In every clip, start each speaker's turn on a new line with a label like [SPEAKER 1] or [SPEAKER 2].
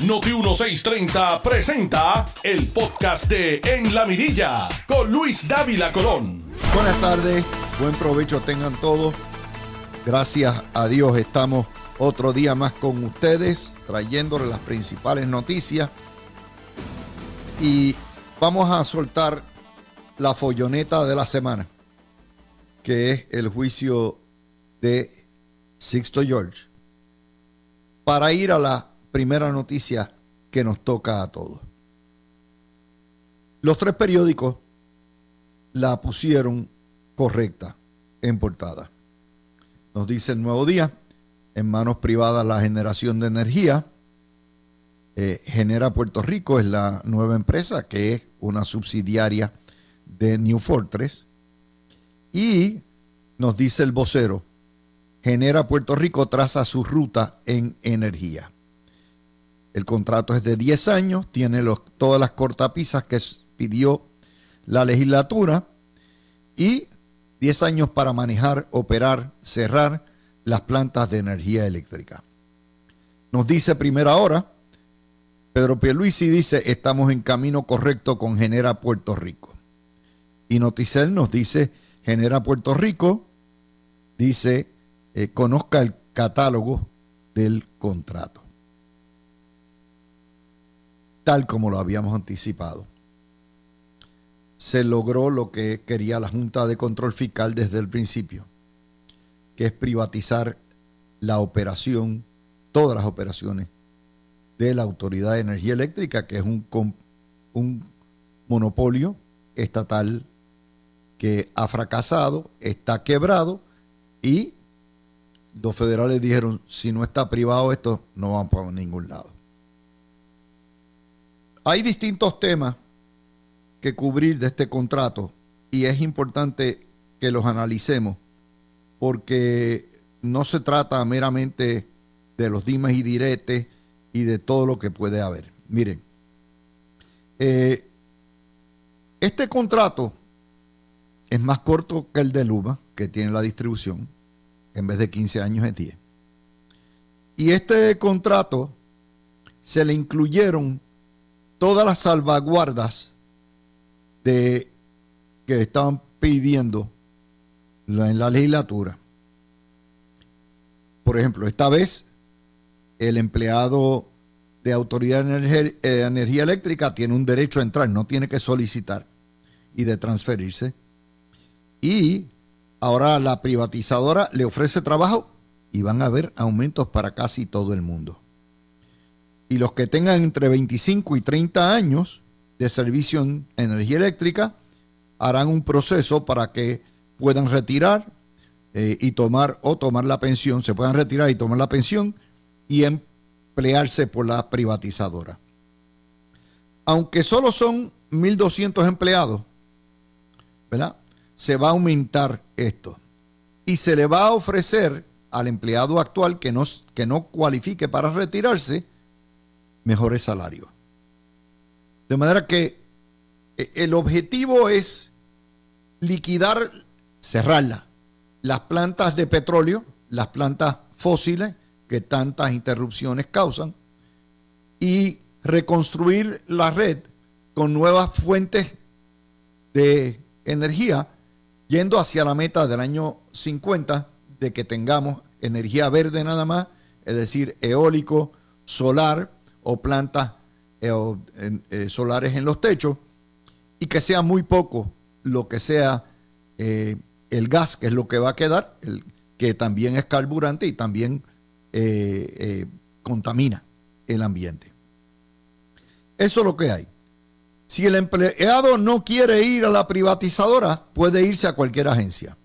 [SPEAKER 1] Noti 1630 presenta el podcast de En la Mirilla con Luis Dávila Colón.
[SPEAKER 2] Buenas tardes, buen provecho tengan todos. Gracias a Dios estamos otro día más con ustedes, trayéndoles las principales noticias. Y vamos a soltar la folloneta de la semana, que es el juicio de Sixto George, para ir a la primera noticia que nos toca a todos. Los tres periódicos la pusieron correcta en portada. Nos dice el nuevo día, en manos privadas la generación de energía. Eh, Genera Puerto Rico es la nueva empresa que es una subsidiaria de New Fortress. Y nos dice el vocero, Genera Puerto Rico traza su ruta en energía. El contrato es de 10 años, tiene todas las cortapisas que pidió la legislatura y 10 años para manejar, operar, cerrar las plantas de energía eléctrica. Nos dice primera hora, Pedro Pierluisi dice, estamos en camino correcto con Genera Puerto Rico. Y Noticel nos dice, Genera Puerto Rico, dice, eh, conozca el catálogo del contrato. Tal como lo habíamos anticipado. Se logró lo que quería la Junta de Control Fiscal desde el principio que es privatizar la operación, todas las operaciones de la Autoridad de Energía Eléctrica, que es un, monopolio estatal que ha fracasado, está quebrado y los federales dijeron, si no está privado esto, no vamos para ningún lado. Hay distintos temas que cubrir de este contrato y es importante que los analicemos porque no se trata meramente de los dimes y diretes y de todo lo que puede haber. Miren, eh, este contrato es más corto que el de Luma, que tiene la distribución, en vez de 15 años es 10. Y este contrato se le incluyeron todas las salvaguardas que estaban pidiendo en la legislatura. Por ejemplo, esta vez el empleado de Autoridad de eh, Energía, Eléctrica tiene un derecho a entrar, no tiene que solicitar y de transferirse. Y ahora la privatizadora le ofrece trabajo y van a haber aumentos para casi todo el mundo. Y los que tengan entre 25 y 30 años de servicio en energía eléctrica harán un proceso para que puedan retirar eh, y tomar o tomar la pensión, se puedan retirar y tomar la pensión y emplearse por la privatizadora. Aunque solo son 1.200 empleados, ¿verdad? Se va a aumentar esto y se le va a ofrecer al empleado actual que no, que no cualifique para retirarse mejores salarios. De manera que eh, el objetivo es liquidar cerrarla. Las plantas de petróleo, las plantas fósiles que tantas interrupciones causan, y reconstruir la red con nuevas fuentes de energía, yendo hacia la meta del año 50 de que tengamos energía verde nada más, es decir, eólico, solar o plantas eh, eh, solares en los techos, y que sea muy poco lo que sea eh, el gas, que es lo que va a quedar, el, que también es carburante y también contamina el ambiente. Eso es lo que hay. Si el empleado no quiere ir a la privatizadora, puede irse a cualquier agencia.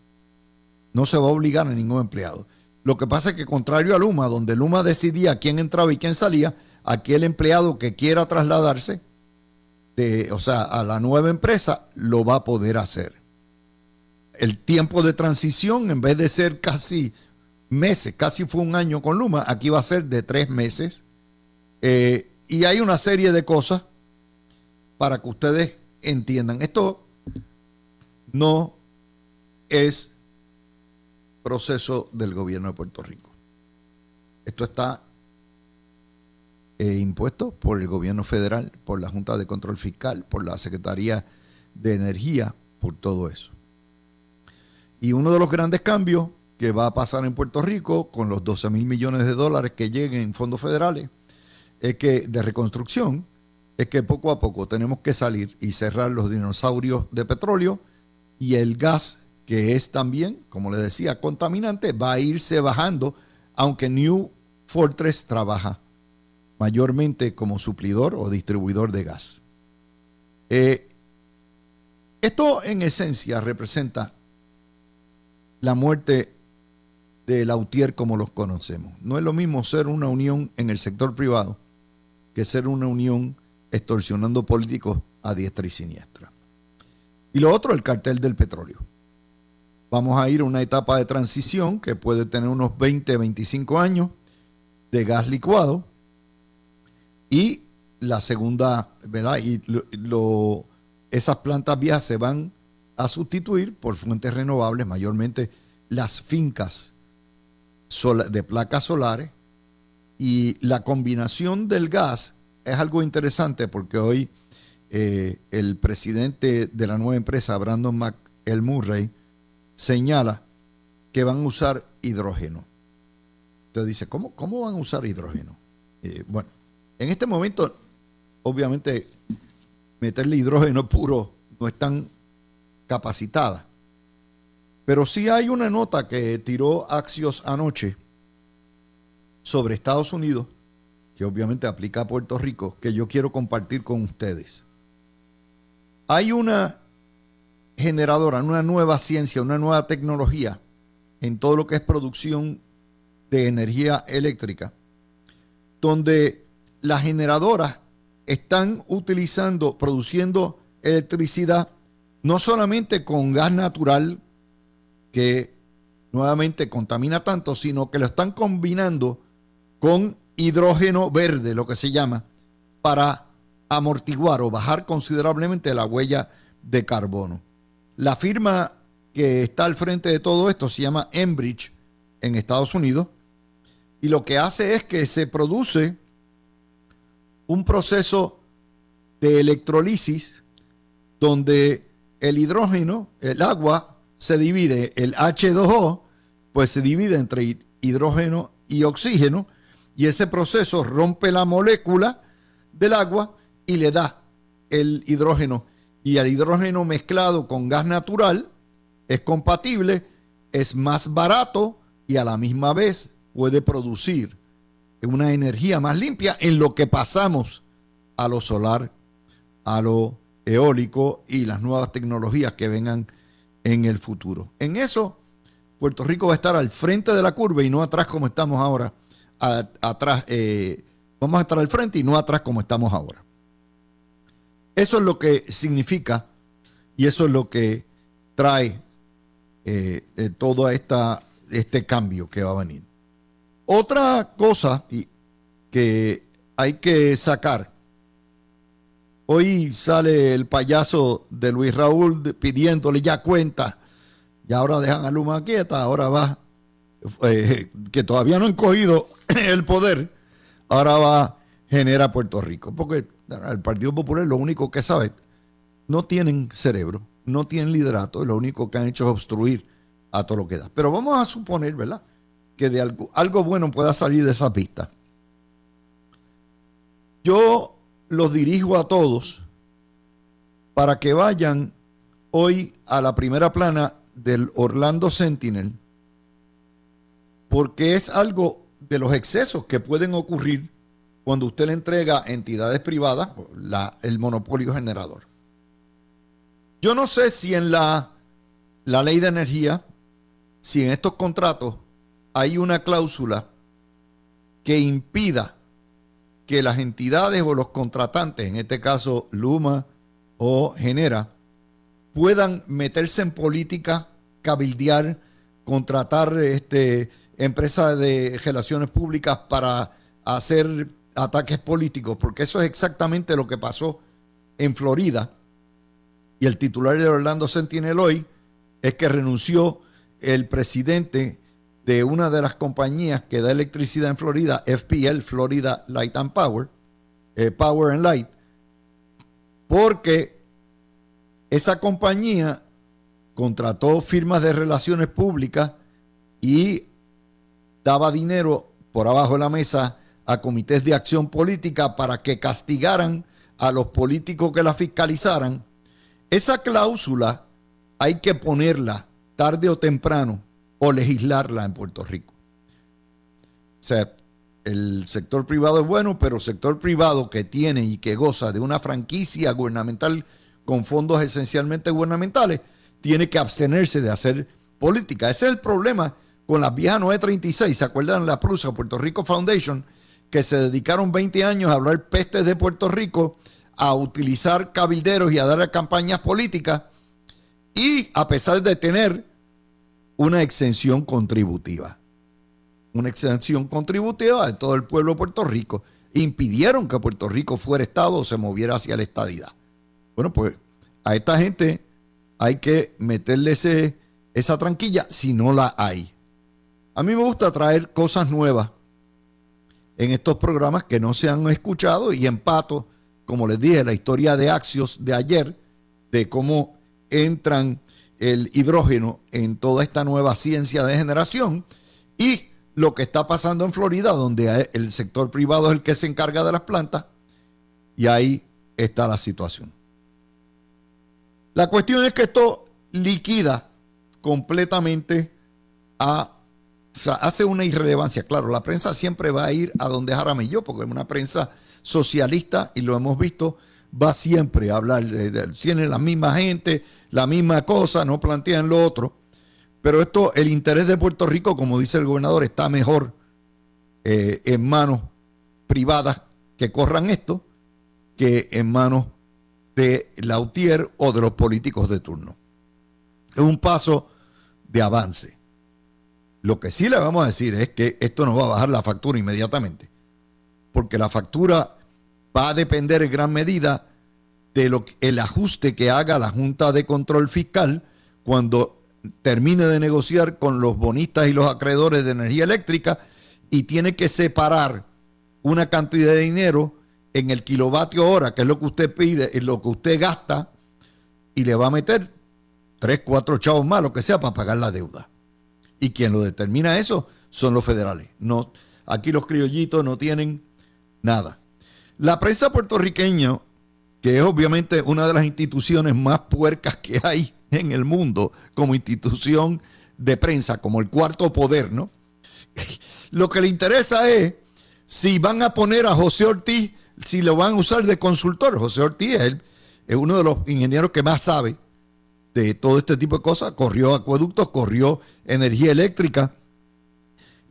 [SPEAKER 2] No se va a obligar a ningún empleado. Lo que pasa es que contrario a Luma, donde Luma decidía quién entraba y quién salía, aquí el empleado que quiera trasladarse, de, o sea, a la nueva empresa, lo va a poder hacer el tiempo de transición, en vez de ser casi meses, casi fue un año con Luma, aquí va a ser de tres meses. Eh, y hay una serie de cosas para que ustedes entiendan. Esto no es proceso del gobierno de Puerto Rico. Esto está eh, impuestos por el gobierno federal, por la Junta de Control Fiscal, por la Secretaría de Energía, por todo eso. Y uno de los grandes cambios que va a pasar en Puerto Rico con los 12 mil millones de dólares que lleguen en fondos federales es que de reconstrucción es que poco a poco tenemos que salir y cerrar los dinosaurios de petróleo y el gas que es también, como le decía, contaminante, va a irse bajando, aunque New Fortress trabaja mayormente como suplidor o distribuidor de gas. Eh, esto en esencia representa la muerte de Lautier como los conocemos. No es lo mismo ser una unión en el sector privado que ser una unión extorsionando políticos a diestra y siniestra. Y lo otro, el cartel del petróleo. Vamos a ir a una etapa de transición que puede tener unos 20, 25 años de gas licuado. Y la segunda, ¿verdad? Y lo, esas plantas viejas se van a sustituir por fuentes renovables, mayormente las fincas de placas solares. Y la combinación del gas es algo interesante porque hoy eh, el presidente de la nueva empresa, Brandon McElmurray, señala que van a usar hidrógeno. Usted dice, ¿cómo, cómo van a usar hidrógeno? Eh, bueno, en este momento, obviamente, meterle hidrógeno puro no es tan capacitada. Pero sí hay una nota que tiró Axios anoche sobre Estados Unidos, que obviamente aplica a Puerto Rico, que yo quiero compartir con ustedes. Hay una generadora, una nueva ciencia, una nueva tecnología en todo lo que es producción de energía eléctrica, donde las generadoras están utilizando, produciendo electricidad no solamente con gas natural, que nuevamente contamina tanto, sino que lo están combinando con hidrógeno verde, lo que se llama, para amortiguar o bajar considerablemente la huella de carbono. La firma que está al frente de todo esto se llama Enbridge en Estados Unidos y lo que hace es que se produce un proceso de electrolisis donde el hidrógeno, el agua, se divide, el H2O, pues se divide entre hidrógeno y oxígeno y ese proceso rompe la molécula del agua y le da el hidrógeno. Y el hidrógeno mezclado con gas natural es compatible, es más barato y a la misma vez puede producir una energía más limpia en lo que pasamos a lo solar, a lo eólico y las nuevas tecnologías que vengan en el futuro. En eso, Puerto Rico va a estar al frente de la curva y no atrás como estamos ahora. atrás, eh, vamos a estar al frente y no atrás como estamos ahora. Eso es lo que significa y eso es lo que trae eh, eh, todo esta, este cambio que va a venir. Otra cosa que hay que sacar. Hoy sale el payaso de Luis Raúl pidiéndole ya cuenta. Y ahora dejan a Luma quieta, ahora va, eh, que todavía no han cogido el poder, ahora va genera Puerto Rico. Porque el Partido Popular lo único que sabe, no tienen cerebro, no tienen liderato, lo único que han hecho es obstruir a todo lo que da. Pero vamos a suponer, ¿verdad? Que de algo, algo bueno pueda salir de esa pista. Yo los dirijo a todos para que vayan hoy a la primera plana del Orlando Sentinel, porque es algo de los excesos que pueden ocurrir cuando usted le entrega a entidades privadas el monopolio generador. Yo no sé si en la, la ley de energía, si en estos contratos hay una cláusula que impida que las entidades o los contratantes, en este caso Luma o Genera, puedan meterse en política, cabildear, contratar este, empresas de relaciones públicas para hacer ataques políticos, porque eso es exactamente lo que pasó en Florida. Y el titular de Orlando Sentinel hoy es que renunció el presidente de una de las compañías que da electricidad en Florida, FPL, Florida Light and Power, eh, Power and Light, porque esa compañía contrató firmas de relaciones públicas y daba dinero por abajo de la mesa a comités de acción política para que castigaran a los políticos que la fiscalizaran. Esa cláusula hay que ponerla tarde o temprano o legislarla en Puerto Rico. O sea, el sector privado es bueno, pero el sector privado que tiene y que goza de una franquicia gubernamental con fondos esencialmente gubernamentales, tiene que abstenerse de hacer política. Ese es el problema con las viejas 936. ¿Se acuerdan la Prusa, Puerto Rico Foundation, que se dedicaron 20 años a hablar pestes de Puerto Rico, a utilizar cabilderos y a dar campañas políticas? Y a pesar de tener una exención contributiva una exención contributiva de todo el pueblo de Puerto Rico, impidieron que Puerto Rico fuera Estado o se moviera hacia la estadidad. Bueno, pues a esta gente hay que meterle esa tranquilla si no la hay. A mí me gusta traer cosas nuevas en estos programas que no se han escuchado y empato, como les dije, la historia de Axios de ayer, de cómo entran el hidrógeno en toda esta nueva ciencia de generación y lo que está pasando en Florida, donde el sector privado es el que se encarga de las plantas, y ahí está la situación. La cuestión es que esto liquida completamente a, hace una irrelevancia. Claro, la prensa siempre va a ir a donde Jaramillo, porque es una prensa socialista, y lo hemos visto, va siempre a hablar, tiene la misma gente, la misma cosa, no plantean lo otro. Pero esto, el interés de Puerto Rico, como dice el gobernador, está mejor eh, en manos privadas que corran esto que en manos de Lautier o de los políticos de turno. Es un paso de avance. Lo que sí le vamos a decir es que esto nos va a bajar la factura inmediatamente, porque la factura va a depender en gran medida de lo, el ajuste que haga la Junta de Control Fiscal cuando termine de negociar con los bonistas y los acreedores de energía eléctrica y tiene que separar una cantidad de dinero en el kilovatio hora, que es lo que usted pide, es lo que usted gasta, y le va a meter tres, cuatro chavos más, lo que sea, para pagar la deuda. Y quien lo determina eso son los federales. No, aquí los criollitos no tienen nada. La prensa puertorriqueña, que es obviamente una de las instituciones más puercas que hay en el mundo como institución de prensa, como el cuarto poder, ¿no? Lo que le interesa es si van a poner a José Ortiz, si lo van a usar de consultor. José Ortiz es, uno de los ingenieros que más sabe de todo este tipo de cosas. Corrió acueductos, corrió energía eléctrica.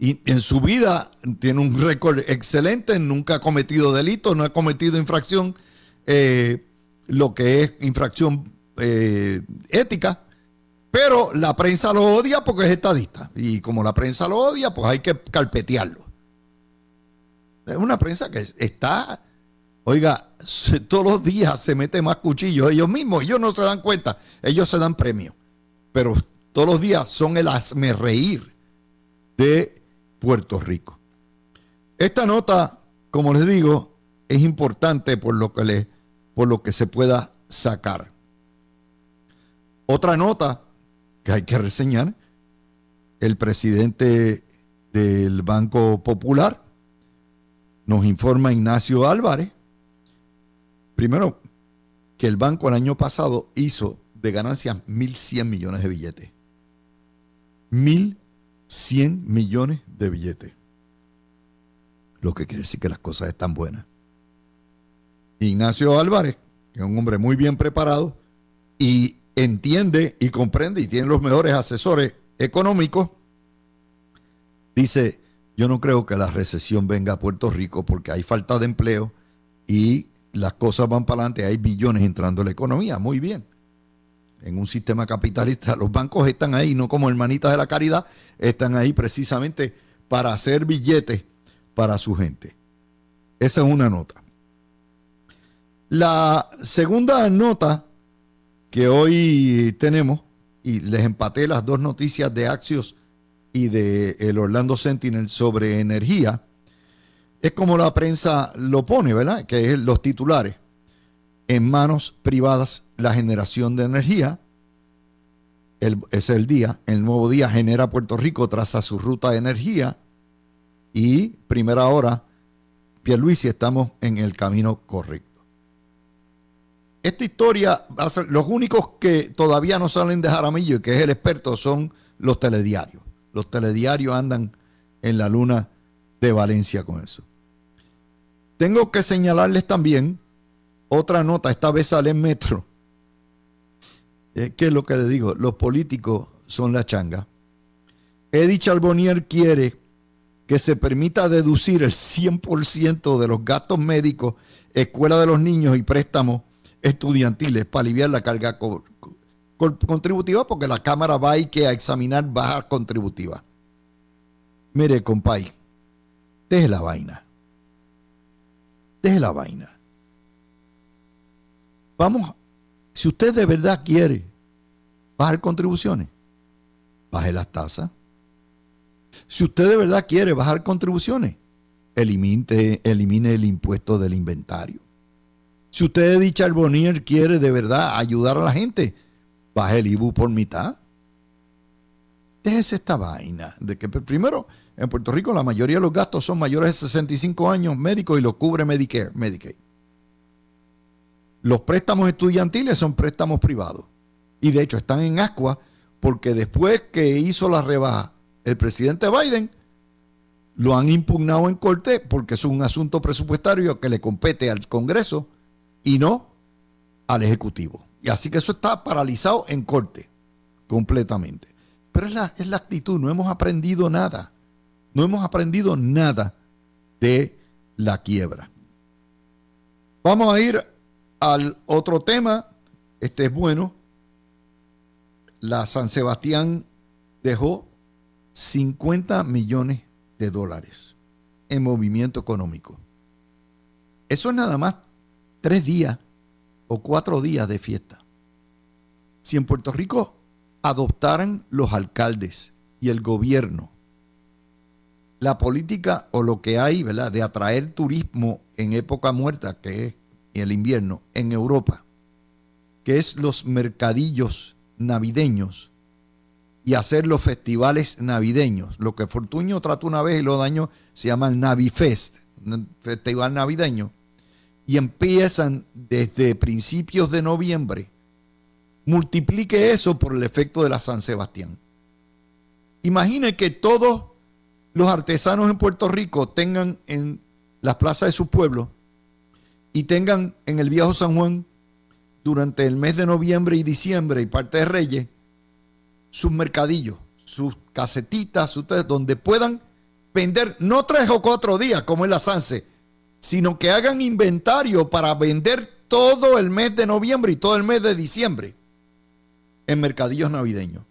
[SPEAKER 2] Y en su vida tiene un récord excelente, nunca ha cometido delito, no ha cometido infracción, eh, lo que es infracción eh, ética, pero la prensa lo odia porque es estadista. Y como la prensa lo odia, pues hay que carpetearlo. Es una prensa que está, oiga, todos los días se mete más cuchillos ellos mismos. Ellos no se dan cuenta, ellos se dan premio. Pero todos los días son el hazme reír de Puerto Rico. Esta nota, como les digo, es importante por lo que, le, por lo que se pueda sacar. Otra nota que hay que reseñar, el presidente del Banco Popular nos informa Ignacio Álvarez, primero, que el banco el año pasado hizo de ganancias 1.100 millones de billetes. 1.100 millones de billetes. Lo que quiere decir que las cosas están buenas. Ignacio Álvarez, que es un hombre muy bien preparado y entiende y comprende y tiene los mejores asesores económicos, dice, yo no creo que la recesión venga a Puerto Rico porque hay falta de empleo y las cosas van para adelante, hay billones entrando en la economía, muy bien. En un sistema capitalista, los bancos están ahí, no como hermanitas de la caridad, están ahí precisamente para hacer billetes para su gente. Esa es una nota. La segunda nota que hoy tenemos, y les empaté las dos noticias de Axios y de el Orlando Sentinel sobre energía, es como la prensa lo pone, ¿verdad? Que es los titulares. En manos privadas la generación de energía. Es el día. El nuevo día genera Puerto Rico, traza su ruta de energía. Y primera hora, Pierluisi, estamos en el camino correcto. Esta historia, los únicos que todavía no salen de Jaramillo y que es el experto son los telediarios. Los telediarios andan en la luna de Valencia con eso. Tengo que señalarles también otra nota, esta vez sale en Metro. Eh, ¿Qué es lo que le digo? Los políticos son la changa. Eddie Charbonnier quiere que se permita deducir el 100% de los gastos médicos, escuela de los niños y préstamos estudiantiles para aliviar la carga contributiva, porque la Cámara va a, ir a examinar baja contributiva. Mire, compay, deje la vaina. Deje la vaina. Vamos, si usted de verdad quiere bajar contribuciones, baje las tasas. Si usted de verdad quiere bajar contribuciones, elimine, elimine el impuesto del inventario. Si usted dicha el Bonier quiere de verdad ayudar a la gente, baje el IBU por mitad. Déjese esta vaina de que primero en Puerto Rico la mayoría de los gastos son mayores de 65 años médicos y los cubre Medicare, Medicaid. Los préstamos estudiantiles son préstamos privados. Y de hecho están en ascua porque después que hizo la rebaja el presidente Biden, lo han impugnado en corte porque es un asunto presupuestario que le compete al Congreso y no al Ejecutivo. Y así que eso está paralizado en corte completamente. Pero es la, es la actitud, no hemos aprendido nada. No hemos aprendido nada de la quiebra. Vamos a ir al otro tema. Este es bueno. La San Sebastián dejó 50 millones de dólares en movimiento económico. Eso es nada más tres días o cuatro días de fiesta. Si en Puerto Rico adoptaran los alcaldes y el gobierno la política o lo que hay, ¿verdad?, de atraer turismo en época muerta, que es el invierno, en Europa, que es los mercadillos navideños y hacer los festivales navideños. Lo que Fortuño trató una vez y lo daño se llama el Navifest, festival navideño, y empiezan desde principios de noviembre. Multiplique eso por el efecto de la San Sebastián. Imagine que todos los artesanos en Puerto Rico tengan en las plazas de sus pueblos y tengan en el viejo San Juan durante el mes de noviembre y diciembre y parte de Reyes sus mercadillos, sus casetitas, donde puedan vender no tres o cuatro días como es la Sanse, sino que hagan inventario para vender todo el mes de noviembre y todo el mes de diciembre en mercadillos navideños.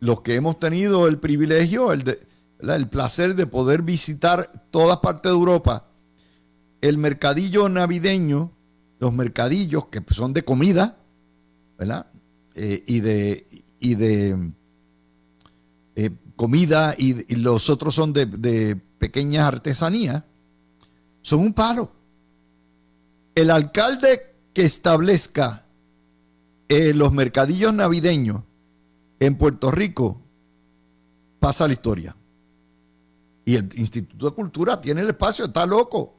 [SPEAKER 2] Los que hemos tenido el privilegio, el, el placer de poder visitar todas partes de Europa, el mercadillo navideño, los mercadillos que son de comida, ¿verdad? Eh, y de, y de eh, comida y, los otros son de, de pequeñas artesanías, son un palo. El alcalde que establezca eh, los mercadillos navideños en Puerto Rico pasa la historia. Y el Instituto de Cultura tiene el espacio, está loco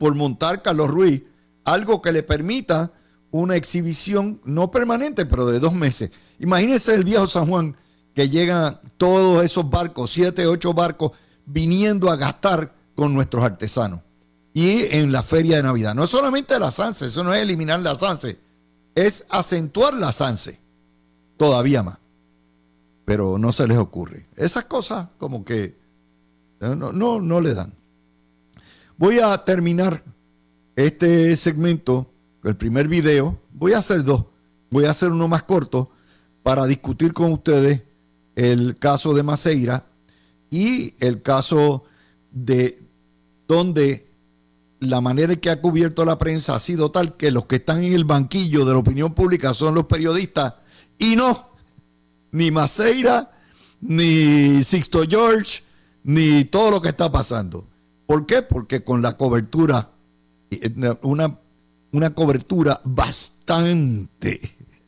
[SPEAKER 2] por montar Carlos Ruiz algo que le permita una exhibición no permanente, pero de dos meses. Imagínense el viejo San Juan que llegan todos esos barcos, siete, ocho barcos, viniendo a gastar con nuestros artesanos. Y en la feria de Navidad. No solamente la SANSE, eso no es eliminar la SANSE, es acentuar la SANSE todavía más. Pero no se les ocurre. Esas cosas como que eh, no, no, no le dan. Voy a terminar este segmento, el primer video. Voy a hacer dos. Voy a hacer uno más corto para discutir con ustedes el caso de Maceira y el caso de donde la manera en que ha cubierto la prensa ha sido tal que los que están en el banquillo de la opinión pública son los periodistas y no, ni Maceira, ni Sixto George, ni todo lo que está pasando. ¿Por qué? Porque con la cobertura, eh, una, una cobertura bastante,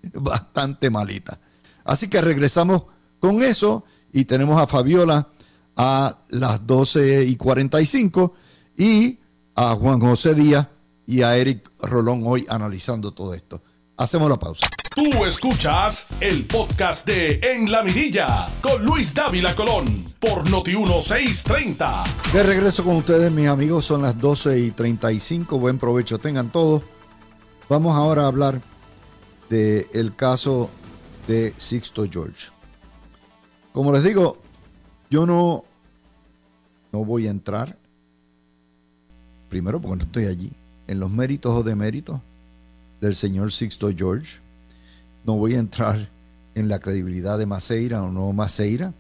[SPEAKER 2] bastante malita. Así que regresamos con eso y tenemos a Fabiola a las 12 y 45 y a Juan José Díaz y a Eric Rolón hoy analizando todo esto. Hacemos la pausa.
[SPEAKER 1] Tú escuchas el podcast de En la Mirilla con Luis Dávila Colón por Noti 1630.
[SPEAKER 2] De regreso con ustedes, mis amigos, son las 12 y 35. Buen provecho tengan todos. Vamos ahora a hablar del el caso de Sixto George. Como les digo, yo no, no voy a entrar, primero porque no estoy allí, en los méritos o deméritos del señor Sixto George. No voy a entrar en la credibilidad de Maceira o no Maceira.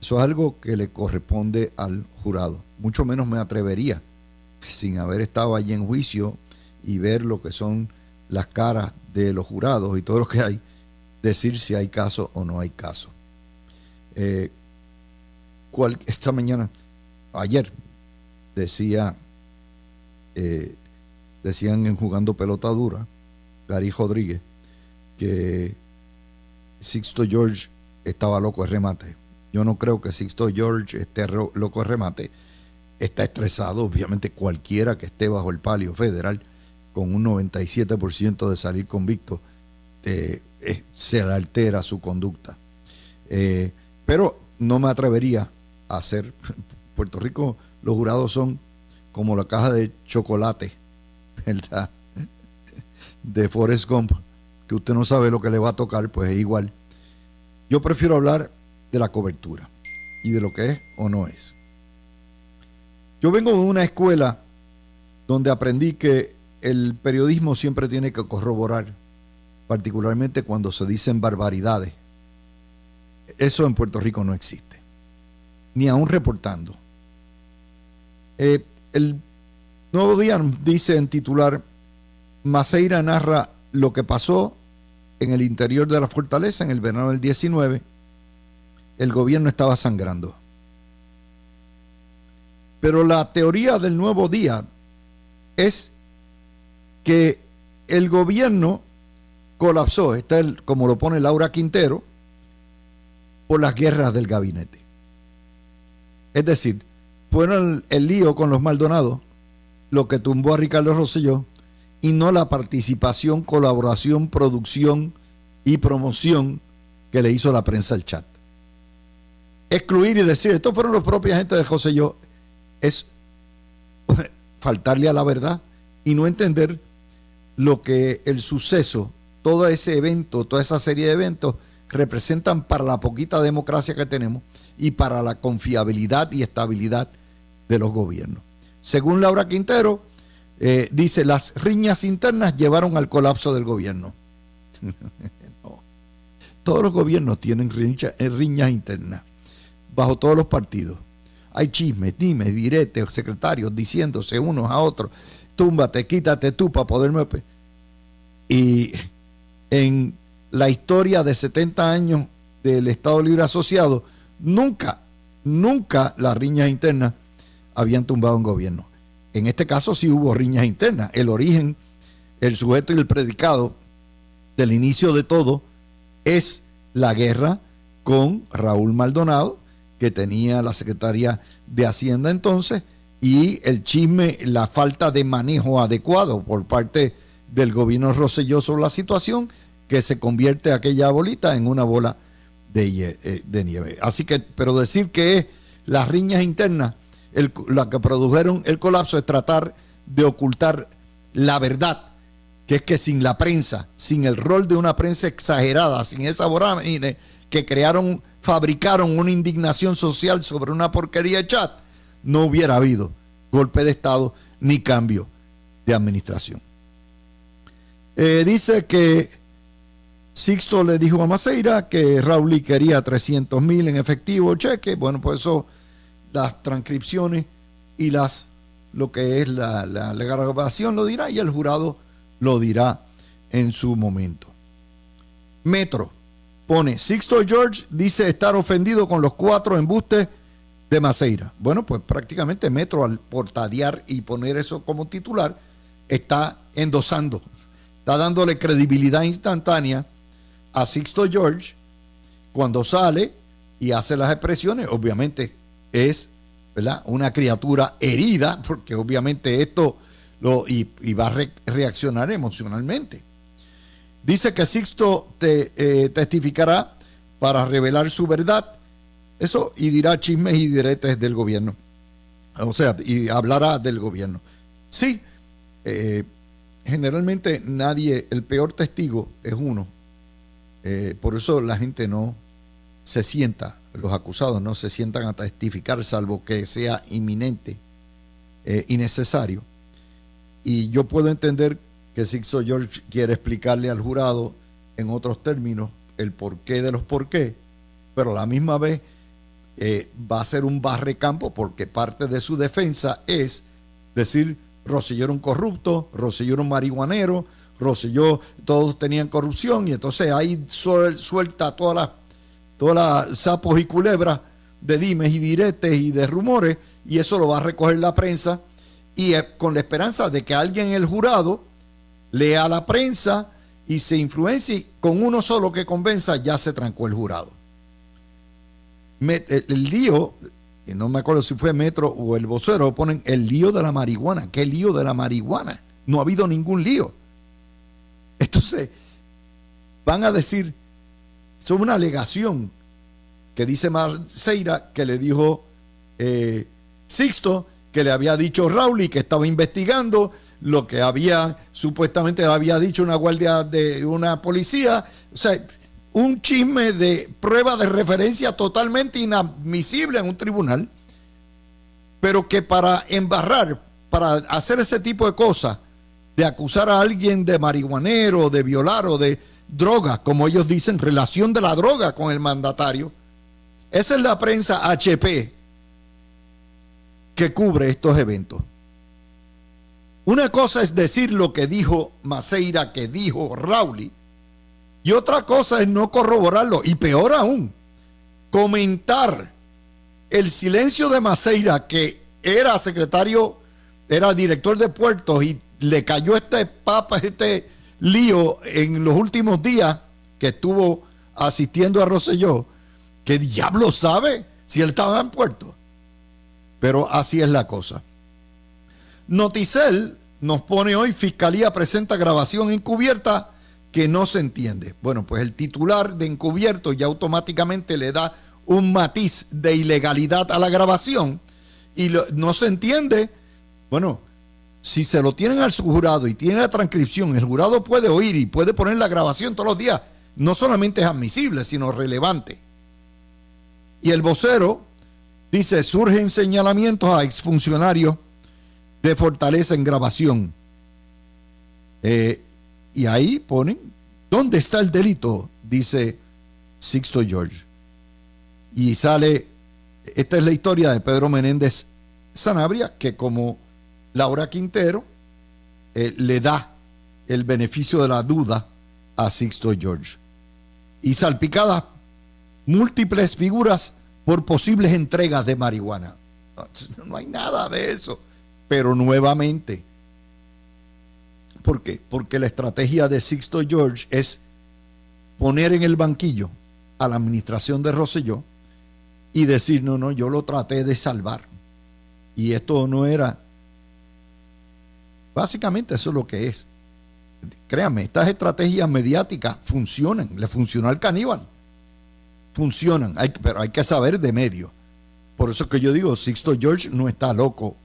[SPEAKER 2] Eso es algo que le corresponde al jurado. Mucho menos me atrevería, sin haber estado allí en juicio y ver lo que son las caras de los jurados y todo lo que hay, decir si hay caso o no hay caso. Eh, esta mañana, ayer, decía, eh, decían en jugando pelota dura, Gary Rodríguez, que Sixto George estaba loco de remate. Yo no creo que Sixto George esté loco de remate. Está estresado, obviamente cualquiera que esté bajo el palio federal con un 97% de salir convicto, eh, se altera su conducta. Eh, pero no me atrevería a hacer. Puerto Rico, los jurados son como la caja de chocolate, ¿verdad? De Forrest Gump, que usted no sabe lo que le va a tocar, pues es igual. Yo prefiero hablar de la cobertura y de lo que es o no es. Yo vengo de una escuela donde aprendí que el periodismo siempre tiene que corroborar, particularmente cuando se dicen barbaridades. Eso en Puerto Rico no existe, ni aún reportando. Eh, el Nuevo Día dice en titular, Maceira narra lo que pasó en el interior de la fortaleza en el verano del 19. El gobierno estaba sangrando. Pero la teoría del Nuevo Día es que el gobierno colapsó, está el, como lo pone Laura Quintero, por las guerras del gabinete. Es decir, fueron el, lío con los Maldonados lo que tumbó a Ricardo Rosselló y no la participación, colaboración, producción y promoción que le hizo la prensa al chat. Excluir y decir, estos fueron los propios agentes de Rosselló, es faltarle a la verdad y no entender lo que el suceso, todo ese evento, toda esa serie de eventos representan para la poquita democracia que tenemos y para la confiabilidad y estabilidad de los gobiernos. Según Laura Quintero, eh, dice, las riñas internas llevaron al colapso del gobierno. Todos los gobiernos tienen eh, riñas internas, bajo todos los partidos. Hay chismes, dimes, diretes, secretarios diciéndose unos a otros túmbate, quítate tú para poderme... Y en la historia de 70 años del Estado Libre Asociado, nunca, nunca las riñas internas habían tumbado un gobierno. En este caso sí hubo riñas internas. El origen, el sujeto y el predicado del inicio de todo es la guerra con Raúl Maldonado, que tenía la Secretaría de Hacienda entonces, y el chisme, la falta de manejo adecuado por parte del gobierno Rosselló sobre la situación, que se convierte aquella bolita en una bola de, eh, de nieve. Así que, pero decir que las riñas internas, la que produjeron el colapso, es tratar de ocultar la verdad, que es que sin la prensa, sin el rol de una prensa exagerada, sin esa vorágine que crearon, fabricaron una indignación social sobre una porquería de chat, no hubiera habido golpe de Estado ni cambio de administración. Eh, dice que Sixto le dijo a Maceira que Raúl quería 300 mil en efectivo cheque. Bueno, pues eso, las transcripciones y las lo que es la, la, la grabación lo dirá y el jurado lo dirá en su momento. Metro pone, Sixto George dice estar ofendido con los cuatro embustes de Maceira. Bueno, pues prácticamente Metro al portadear y poner eso como titular está endosando, está dándole credibilidad instantánea a Sixto George cuando sale y hace las expresiones. Obviamente es ¿verdad? una criatura herida, porque obviamente esto lo, y, va a reaccionar emocionalmente. Dice que Sixto te, eh, testificará para revelar su verdad. Eso y dirá chismes y diretes del gobierno. O sea, y hablará del gobierno. Sí, eh, generalmente nadie, el peor testigo es uno. Eh, por eso la gente no se sienta, los acusados no se sientan a testificar, salvo que sea inminente eh, y necesario. Y yo puedo entender que Sixto George quiere explicarle al jurado en otros términos el porqué de los por qué, pero a la misma vez eh, va a ser un barrecampo porque parte de su defensa es decir, Rosselló era un corrupto, Rosselló era un marihuanero, Rosselló, todos tenían corrupción y entonces ahí suelta todas las, todas las sapos y culebras de dimes y diretes y de rumores y eso lo va a recoger la prensa y eh, con la esperanza de que alguien en el jurado lea la prensa y se influencie con uno solo que convenza, ya se trancó el jurado. el, lío, no me acuerdo si fue Metro o el vocero, ponen el lío de la marihuana. ¿Qué lío de la marihuana? No ha habido ningún lío. Entonces, van a decir, es una alegación que dice Marceira que le dijo eh, Sixto, que le había dicho Raúl y que estaba investigando lo que había supuestamente había dicho una guardia de una policía. O sea, un chisme de prueba de referencia totalmente inadmisible en un tribunal, pero que para embarrar, para hacer ese tipo de cosas, de acusar a alguien de marihuanero, de violar o de droga, como ellos dicen, relación de la droga con el mandatario, esa es la prensa HP que cubre estos eventos. Una cosa es decir lo que dijo Maceira, que dijo Rauli, y otra cosa es no corroborarlo. Y peor aún, comentar el silencio de Maceira, que era secretario, era director de puertos y le cayó este papa, este lío en los últimos días que estuvo asistiendo a Rosselló. ¿Qué diablo sabe si él estaba en puerto? Pero así es la cosa. Noticel nos pone hoy, Fiscalía presenta grabación encubierta que no se entiende. Bueno, pues el titular de encubierto ya automáticamente le da un matiz de ilegalidad a la grabación y no se entiende. Bueno, si se lo tienen al jurado y tiene la transcripción, el jurado puede oír y puede poner la grabación todos los días. No solamente es admisible, sino relevante. Y el vocero dice, surgen señalamientos a exfuncionarios de fortaleza en grabación. Eh, y ahí ponen, ¿dónde está el delito? Dice Sixto George. Y sale, esta es la historia de Pedro Menéndez Sanabria, que como Laura Quintero eh, le da el beneficio de la duda a Sixto George. Y salpicadas múltiples figuras por posibles entregas de marihuana. No hay nada de eso. Pero nuevamente, ¿por qué? Porque la estrategia de Sixto George es poner en el banquillo a la administración de Rosselló y decir, no, no, yo lo traté de salvar. Y esto no era... Básicamente eso es lo que es. Créanme, estas estrategias mediáticas funcionan, le funcionó al caníbal. Funcionan, pero hay que saber de medio. Por eso que yo digo, Sixto George no está loco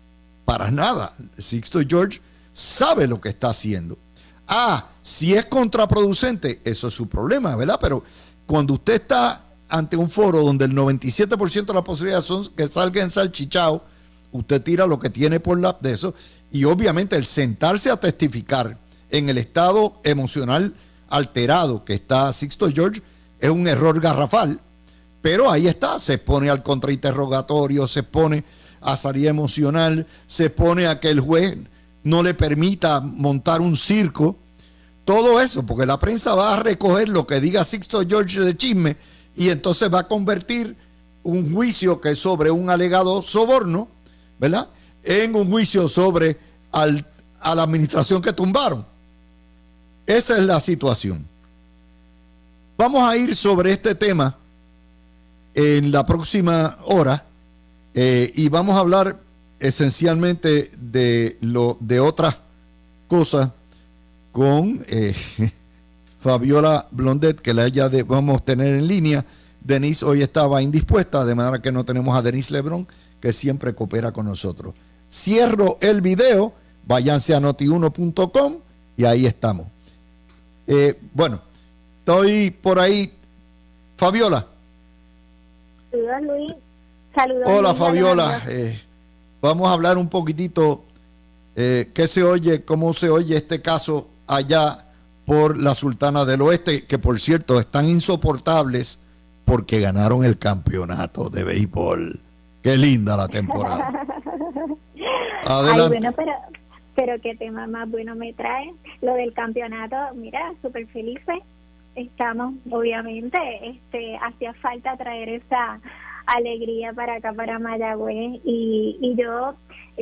[SPEAKER 2] para nada. Sixto George sabe lo que está haciendo. Ah, si es contraproducente, eso es su problema, ¿verdad? Pero cuando usted está ante un foro donde el 97% de las posibilidades son que salga en salchichao, usted tira lo que tiene por la de eso. Y obviamente el sentarse a testificar en el estado emocional alterado que está Sixto George es un error garrafal. Pero ahí está, se pone al contrainterrogatorio, se pone a salida emocional, se pone a que el juez no le permita montar un circo. Todo eso, porque la prensa va a recoger lo que diga Sixto George de chisme y entonces va a convertir un juicio que es sobre un alegado soborno, ¿verdad? En un juicio sobre al, a la administración que tumbaron. Esa es la situación. Vamos a ir sobre este tema en la próxima hora eh, y vamos a hablar esencialmente de, lo, de otras cosas con eh, Fabiola Blondet, que la ya vamos a tener en línea. Denise hoy estaba indispuesta, de manera que no tenemos a Denise Lebron, que siempre coopera con nosotros. Cierro el video, váyanse a notiuno.com y ahí estamos. Eh, bueno, estoy por ahí. Fabiola.
[SPEAKER 3] Saludos, Luis. Saludos.
[SPEAKER 2] Hola, Fabiola. Eh, vamos a hablar un poquitito eh, qué se oye, cómo se oye este caso allá por la Sultana del Oeste, que por cierto están insoportables porque ganaron el campeonato de béisbol. Qué linda la temporada.
[SPEAKER 3] Adelante. bueno, pero, pero qué tema más bueno me trae. Lo del campeonato, mira, súper felices. Estamos, obviamente, este, hacía falta traer esa alegría para acá, para Mayagüez. Y, y yo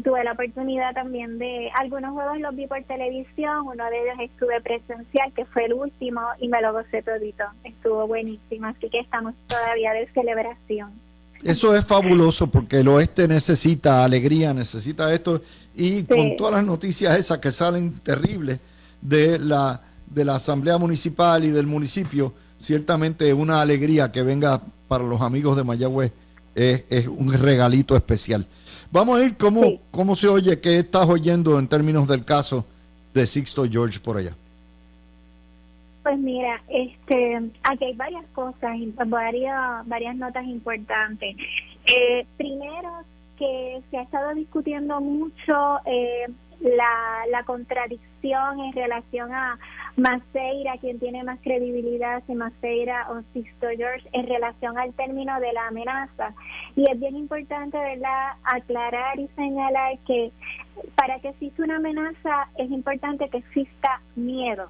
[SPEAKER 3] tuve la oportunidad también de, algunos juegos los vi por televisión, uno de ellos estuve presencial, que fue el último, y me lo gocé todito. Estuvo buenísimo, así que estamos todavía de celebración.
[SPEAKER 2] Eso es fabuloso porque el oeste necesita alegría, necesita esto, y con todas las noticias esas que salen terribles de la, de la Asamblea Municipal y del municipio, ciertamente una alegría que venga para los amigos de Mayagüez es, es un regalito especial. Vamos a ir cómo, cómo se oye, qué estás oyendo en términos del caso de Sixto George por allá.
[SPEAKER 3] Pues mira, este, aquí hay varias cosas, varias, varias notas importantes. Eh, primero, que se ha estado discutiendo mucho eh, la, la contradicción en relación a Maceira, quien tiene más credibilidad, si Maceira o Sixto George, en relación al término de la amenaza. Y es bien importante, ¿verdad?, aclarar y señalar que para que exista una amenaza es importante que exista miedo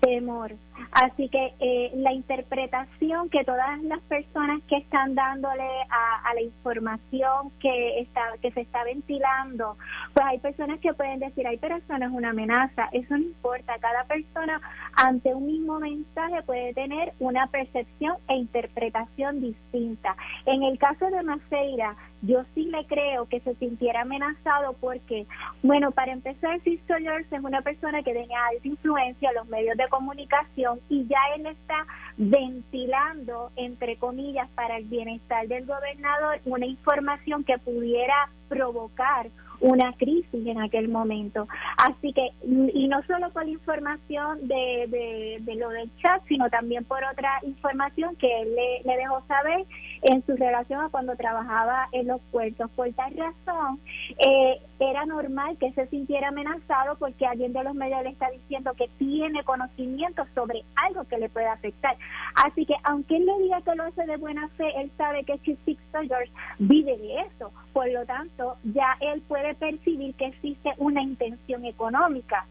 [SPEAKER 3] temor. Así que eh, la interpretación que todas las personas que están dándole a, la información que está que se está ventilando, pues hay personas que pueden decir, ay, pero es una amenaza, eso no importa. Cada persona ante un mismo mensaje puede tener una percepción e interpretación distinta. En el caso de Maceira, yo sí le creo que se sintiera amenazado porque, bueno, para empezar, Sisto George es una persona que tenía alta influencia en los medios de comunicación y ya él está ventilando, entre comillas, para el bienestar del gobernador una información que pudiera provocar una crisis en aquel momento. Así que, y no solo por la información de, lo del chat, sino también por otra información que él le, le, dejó saber en su relación a cuando trabajaba en los puertos. Por tal razón, eh, era normal que se sintiera amenazado porque alguien de los medios le está diciendo que tiene conocimiento sobre algo que le puede afectar. Así que, aunque él le diga que lo hace de buena fe, él sabe que Sixto George vive de eso. Por lo tanto, ya él puede percibir que existe una intención económica.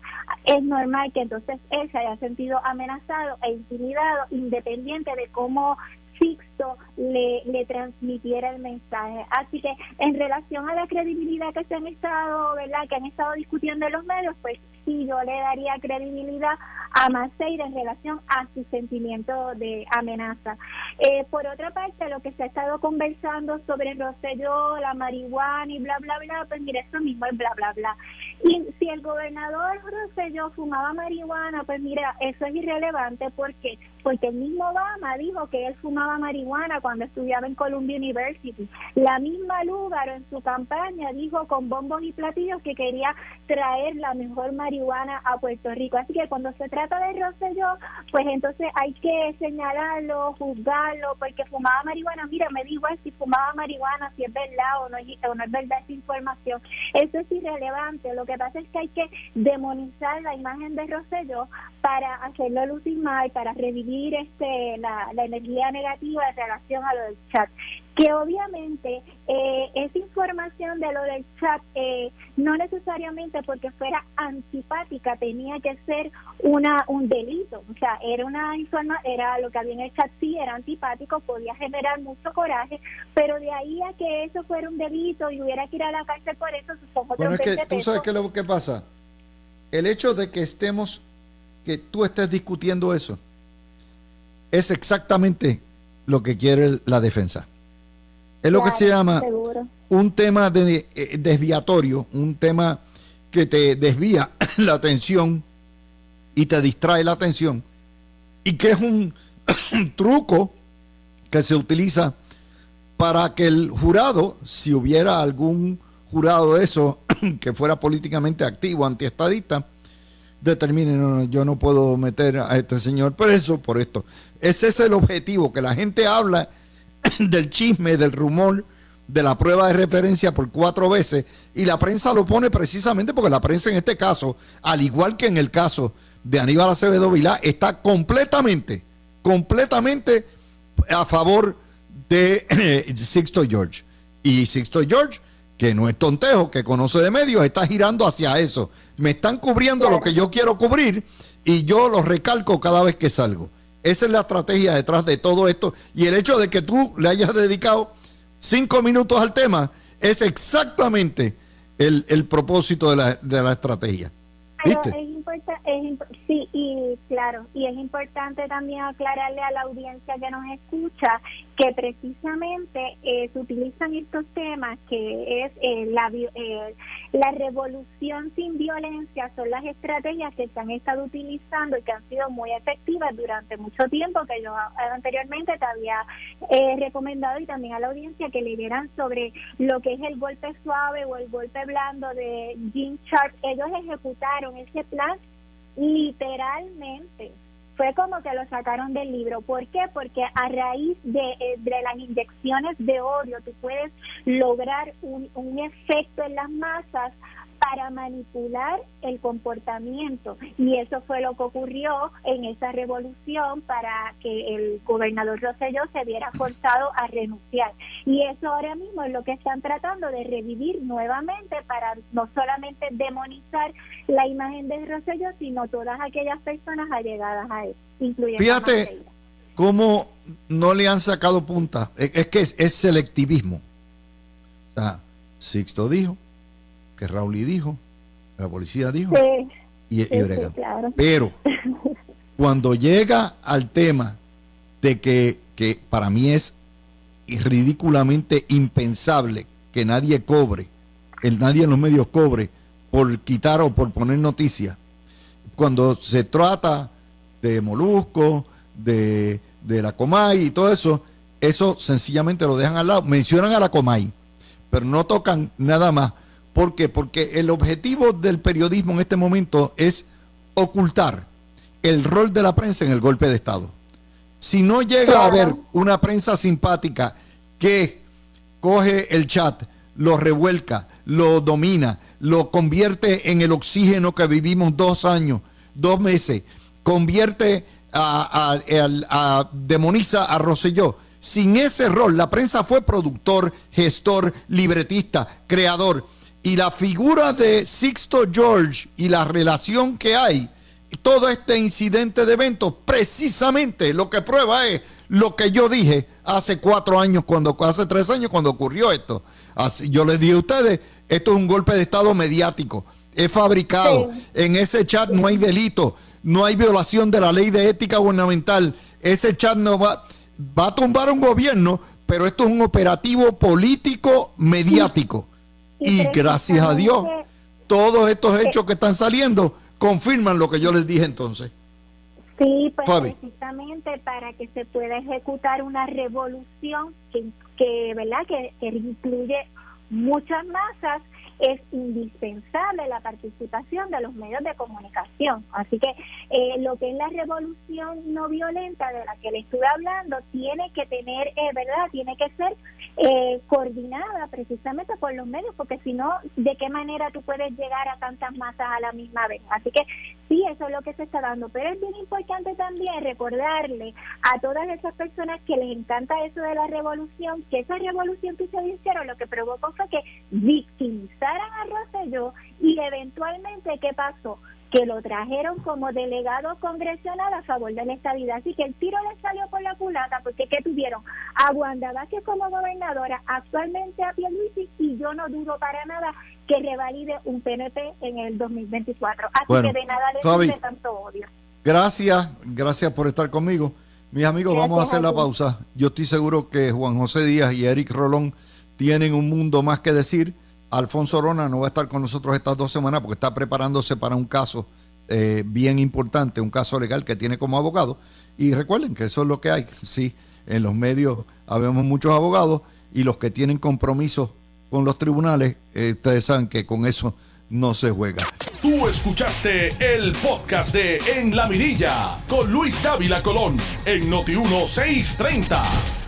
[SPEAKER 3] Es normal que entonces él se haya sentido amenazado e intimidado independiente de cómo Sixto le, le transmitiera el mensaje. Así que en relación a la credibilidad que se han estado, ¿verdad? Que han estado discutiendo en los medios, pues sí, yo le daría credibilidad a Maceira en relación a su sentimiento de amenaza. Eh, por otra parte, lo que se ha estado conversando sobre el Rosselló, la marihuana y bla, bla, bla, pues mire, eso mismo es bla, bla, bla. Y si el gobernador Rosselló fumaba marihuana, pues mira, eso es irrelevante porque porque el mismo Obama dijo que él fumaba marihuana cuando estudiaba en Columbia University. La misma Lugaro en su campaña dijo con bombos y platillos que quería traer la mejor marihuana a Puerto Rico. Así que cuando se trata de Rosselló, pues entonces hay que señalarlo, juzgarlo, porque fumaba marihuana. Mira, me digo si fumaba marihuana, si es verdad o no, es verdad esa información. Eso es irrelevante. Que pasa es que hay que demonizar la imagen de Rosselló para hacerlo lucir mal, para revivir este la, energía negativa en relación a lo del chat. Que obviamente eh, esa información de lo del chat eh, no necesariamente porque fuera antipática tenía que ser una un delito, o sea, era una informa era lo que había en el chat sí era antipático, podía generar mucho coraje, pero de ahí a que eso fuera un delito y hubiera que ir a la cárcel por eso, supongo
[SPEAKER 2] bueno, es que tú sabes qué lo que pasa. El hecho de que estemos que tú estés discutiendo eso es exactamente lo que quiere la defensa. Es lo que se llama un tema de, eh, desviatorio, un tema que te desvía la atención y te distrae la atención y que es un, truco que se utiliza para que el jurado, si hubiera algún jurado de eso que fuera políticamente activo, antiestadista, determine, no, yo no puedo meter a este señor preso por esto. Ese es el objetivo, que la gente habla del chisme, del rumor, de la prueba de referencia por cuatro veces y la prensa lo pone precisamente porque la prensa en este caso, al igual que en el caso de Aníbal Acevedo Vilá, está completamente, completamente a favor de eh, Sixto George. Y Sixto George, que no es tontejo, que conoce de medios, está girando hacia eso. Me están cubriendo lo que yo quiero cubrir y yo lo recalco cada vez que salgo. Esa es la estrategia detrás de todo esto. Y el hecho de que tú le hayas dedicado cinco minutos al tema es exactamente el, propósito de la, de la estrategia. ¿Viste?
[SPEAKER 3] Es, sí, y claro, y es importante también aclararle a la audiencia que nos escucha que precisamente eh, se utilizan estos temas que es eh, la, eh, la revolución sin violencia, son las estrategias que se han estado utilizando y que han sido muy efectivas durante mucho tiempo, que yo anteriormente te había recomendado y también a la audiencia que leyeran sobre lo que es el golpe suave o el golpe blando de Jim Sharp. Ellos ejecutaron ese plan literalmente. Fue como que lo sacaron del libro. ¿Por qué? Porque a raíz de, eh, de las inyecciones de odio tú puedes lograr un, un efecto en las masas para manipular el comportamiento. Y eso fue lo que ocurrió en esa revolución para que el gobernador Rosselló se viera forzado a renunciar. Y eso ahora mismo es lo que están tratando de revivir nuevamente para no solamente demonizar la imagen de Rosselló, sino todas aquellas personas allegadas a él, incluyendo
[SPEAKER 2] Fíjate cómo no le han sacado punta. Es que es, selectivismo. O sea, Sixto dijo, que Raúl dijo, la policía dijo, y, Pero cuando llega al tema de que, que para mí es ridículamente impensable que nadie cobre, el nadie en los medios cobre por quitar o por poner noticias, cuando se trata de Molusco, de, de la Comay y todo eso, eso sencillamente lo dejan al lado. Mencionan a la Comay, pero no tocan nada más ¿Por qué? Porque el objetivo del periodismo en este momento es ocultar el rol de la prensa en el golpe de Estado. Si no llega a haber una prensa simpática que coge el chat, lo revuelca, lo domina, lo convierte en el oxígeno que vivimos dos años, dos meses, convierte a, a demoniza a Rosselló. Sin ese rol, la prensa fue productor, gestor, libretista, creador y la figura de Sixto George y la relación que hay, todo este incidente de eventos, precisamente lo que prueba es lo que yo dije hace cuatro años, cuando hace tres años, cuando ocurrió esto. Así, yo les dije a ustedes, esto es un golpe de Estado mediático, es fabricado. En ese chat no hay delito, no hay violación de la ley de ética gubernamental. Ese chat no va, va a tumbar un gobierno, pero esto es un operativo político mediático. Y, gracias a Dios, todos estos hechos que están saliendo confirman lo que yo les dije entonces.
[SPEAKER 3] Sí, pues precisamente para que se pueda ejecutar una revolución que, que ¿verdad? Que, que incluye muchas masas es indispensable la participación de los medios de comunicación. Así que eh, lo que es la revolución no violenta de la que le estuve hablando tiene que tener, eh, ¿verdad? Tiene que ser eh, coordinada precisamente por los medios, porque si no, ¿de qué manera tú puedes llegar a tantas masas a la misma vez? Así que Sí, eso es lo que se está dando, pero es bien importante también recordarle a todas esas personas que les encanta eso de la revolución, que esa revolución que se hicieron lo que provocó fue que victimizaran a Rosselló y eventualmente, ¿qué pasó? Que lo trajeron como delegado congresional a favor de la estabilidad. Así que el tiro le salió por la culata, porque ¿qué tuvieron? A Wanda Vázquez como gobernadora, actualmente a Pierluisi, y yo no dudo para nada que revalide un PNP en el 2024. Así que de nada le sirve tanto odio.
[SPEAKER 2] Gracias, gracias por estar conmigo. Mis amigos, vamos a hacer la pausa. Yo estoy seguro que Juan José Díaz y Eric Rolón tienen un mundo más que decir Alfonso Rona no va a estar con nosotros estas dos semanas porque está preparándose para un caso eh, bien importante, un caso legal que tiene como abogado. Y recuerden que eso es lo que hay. Sí, en los medios habemos muchos abogados y los que tienen compromisos con los tribunales, eh, ustedes saben que con eso no se juega.
[SPEAKER 1] Tú escuchaste el podcast de En la Mirilla con Luis Dávila Colón en Noti 1630.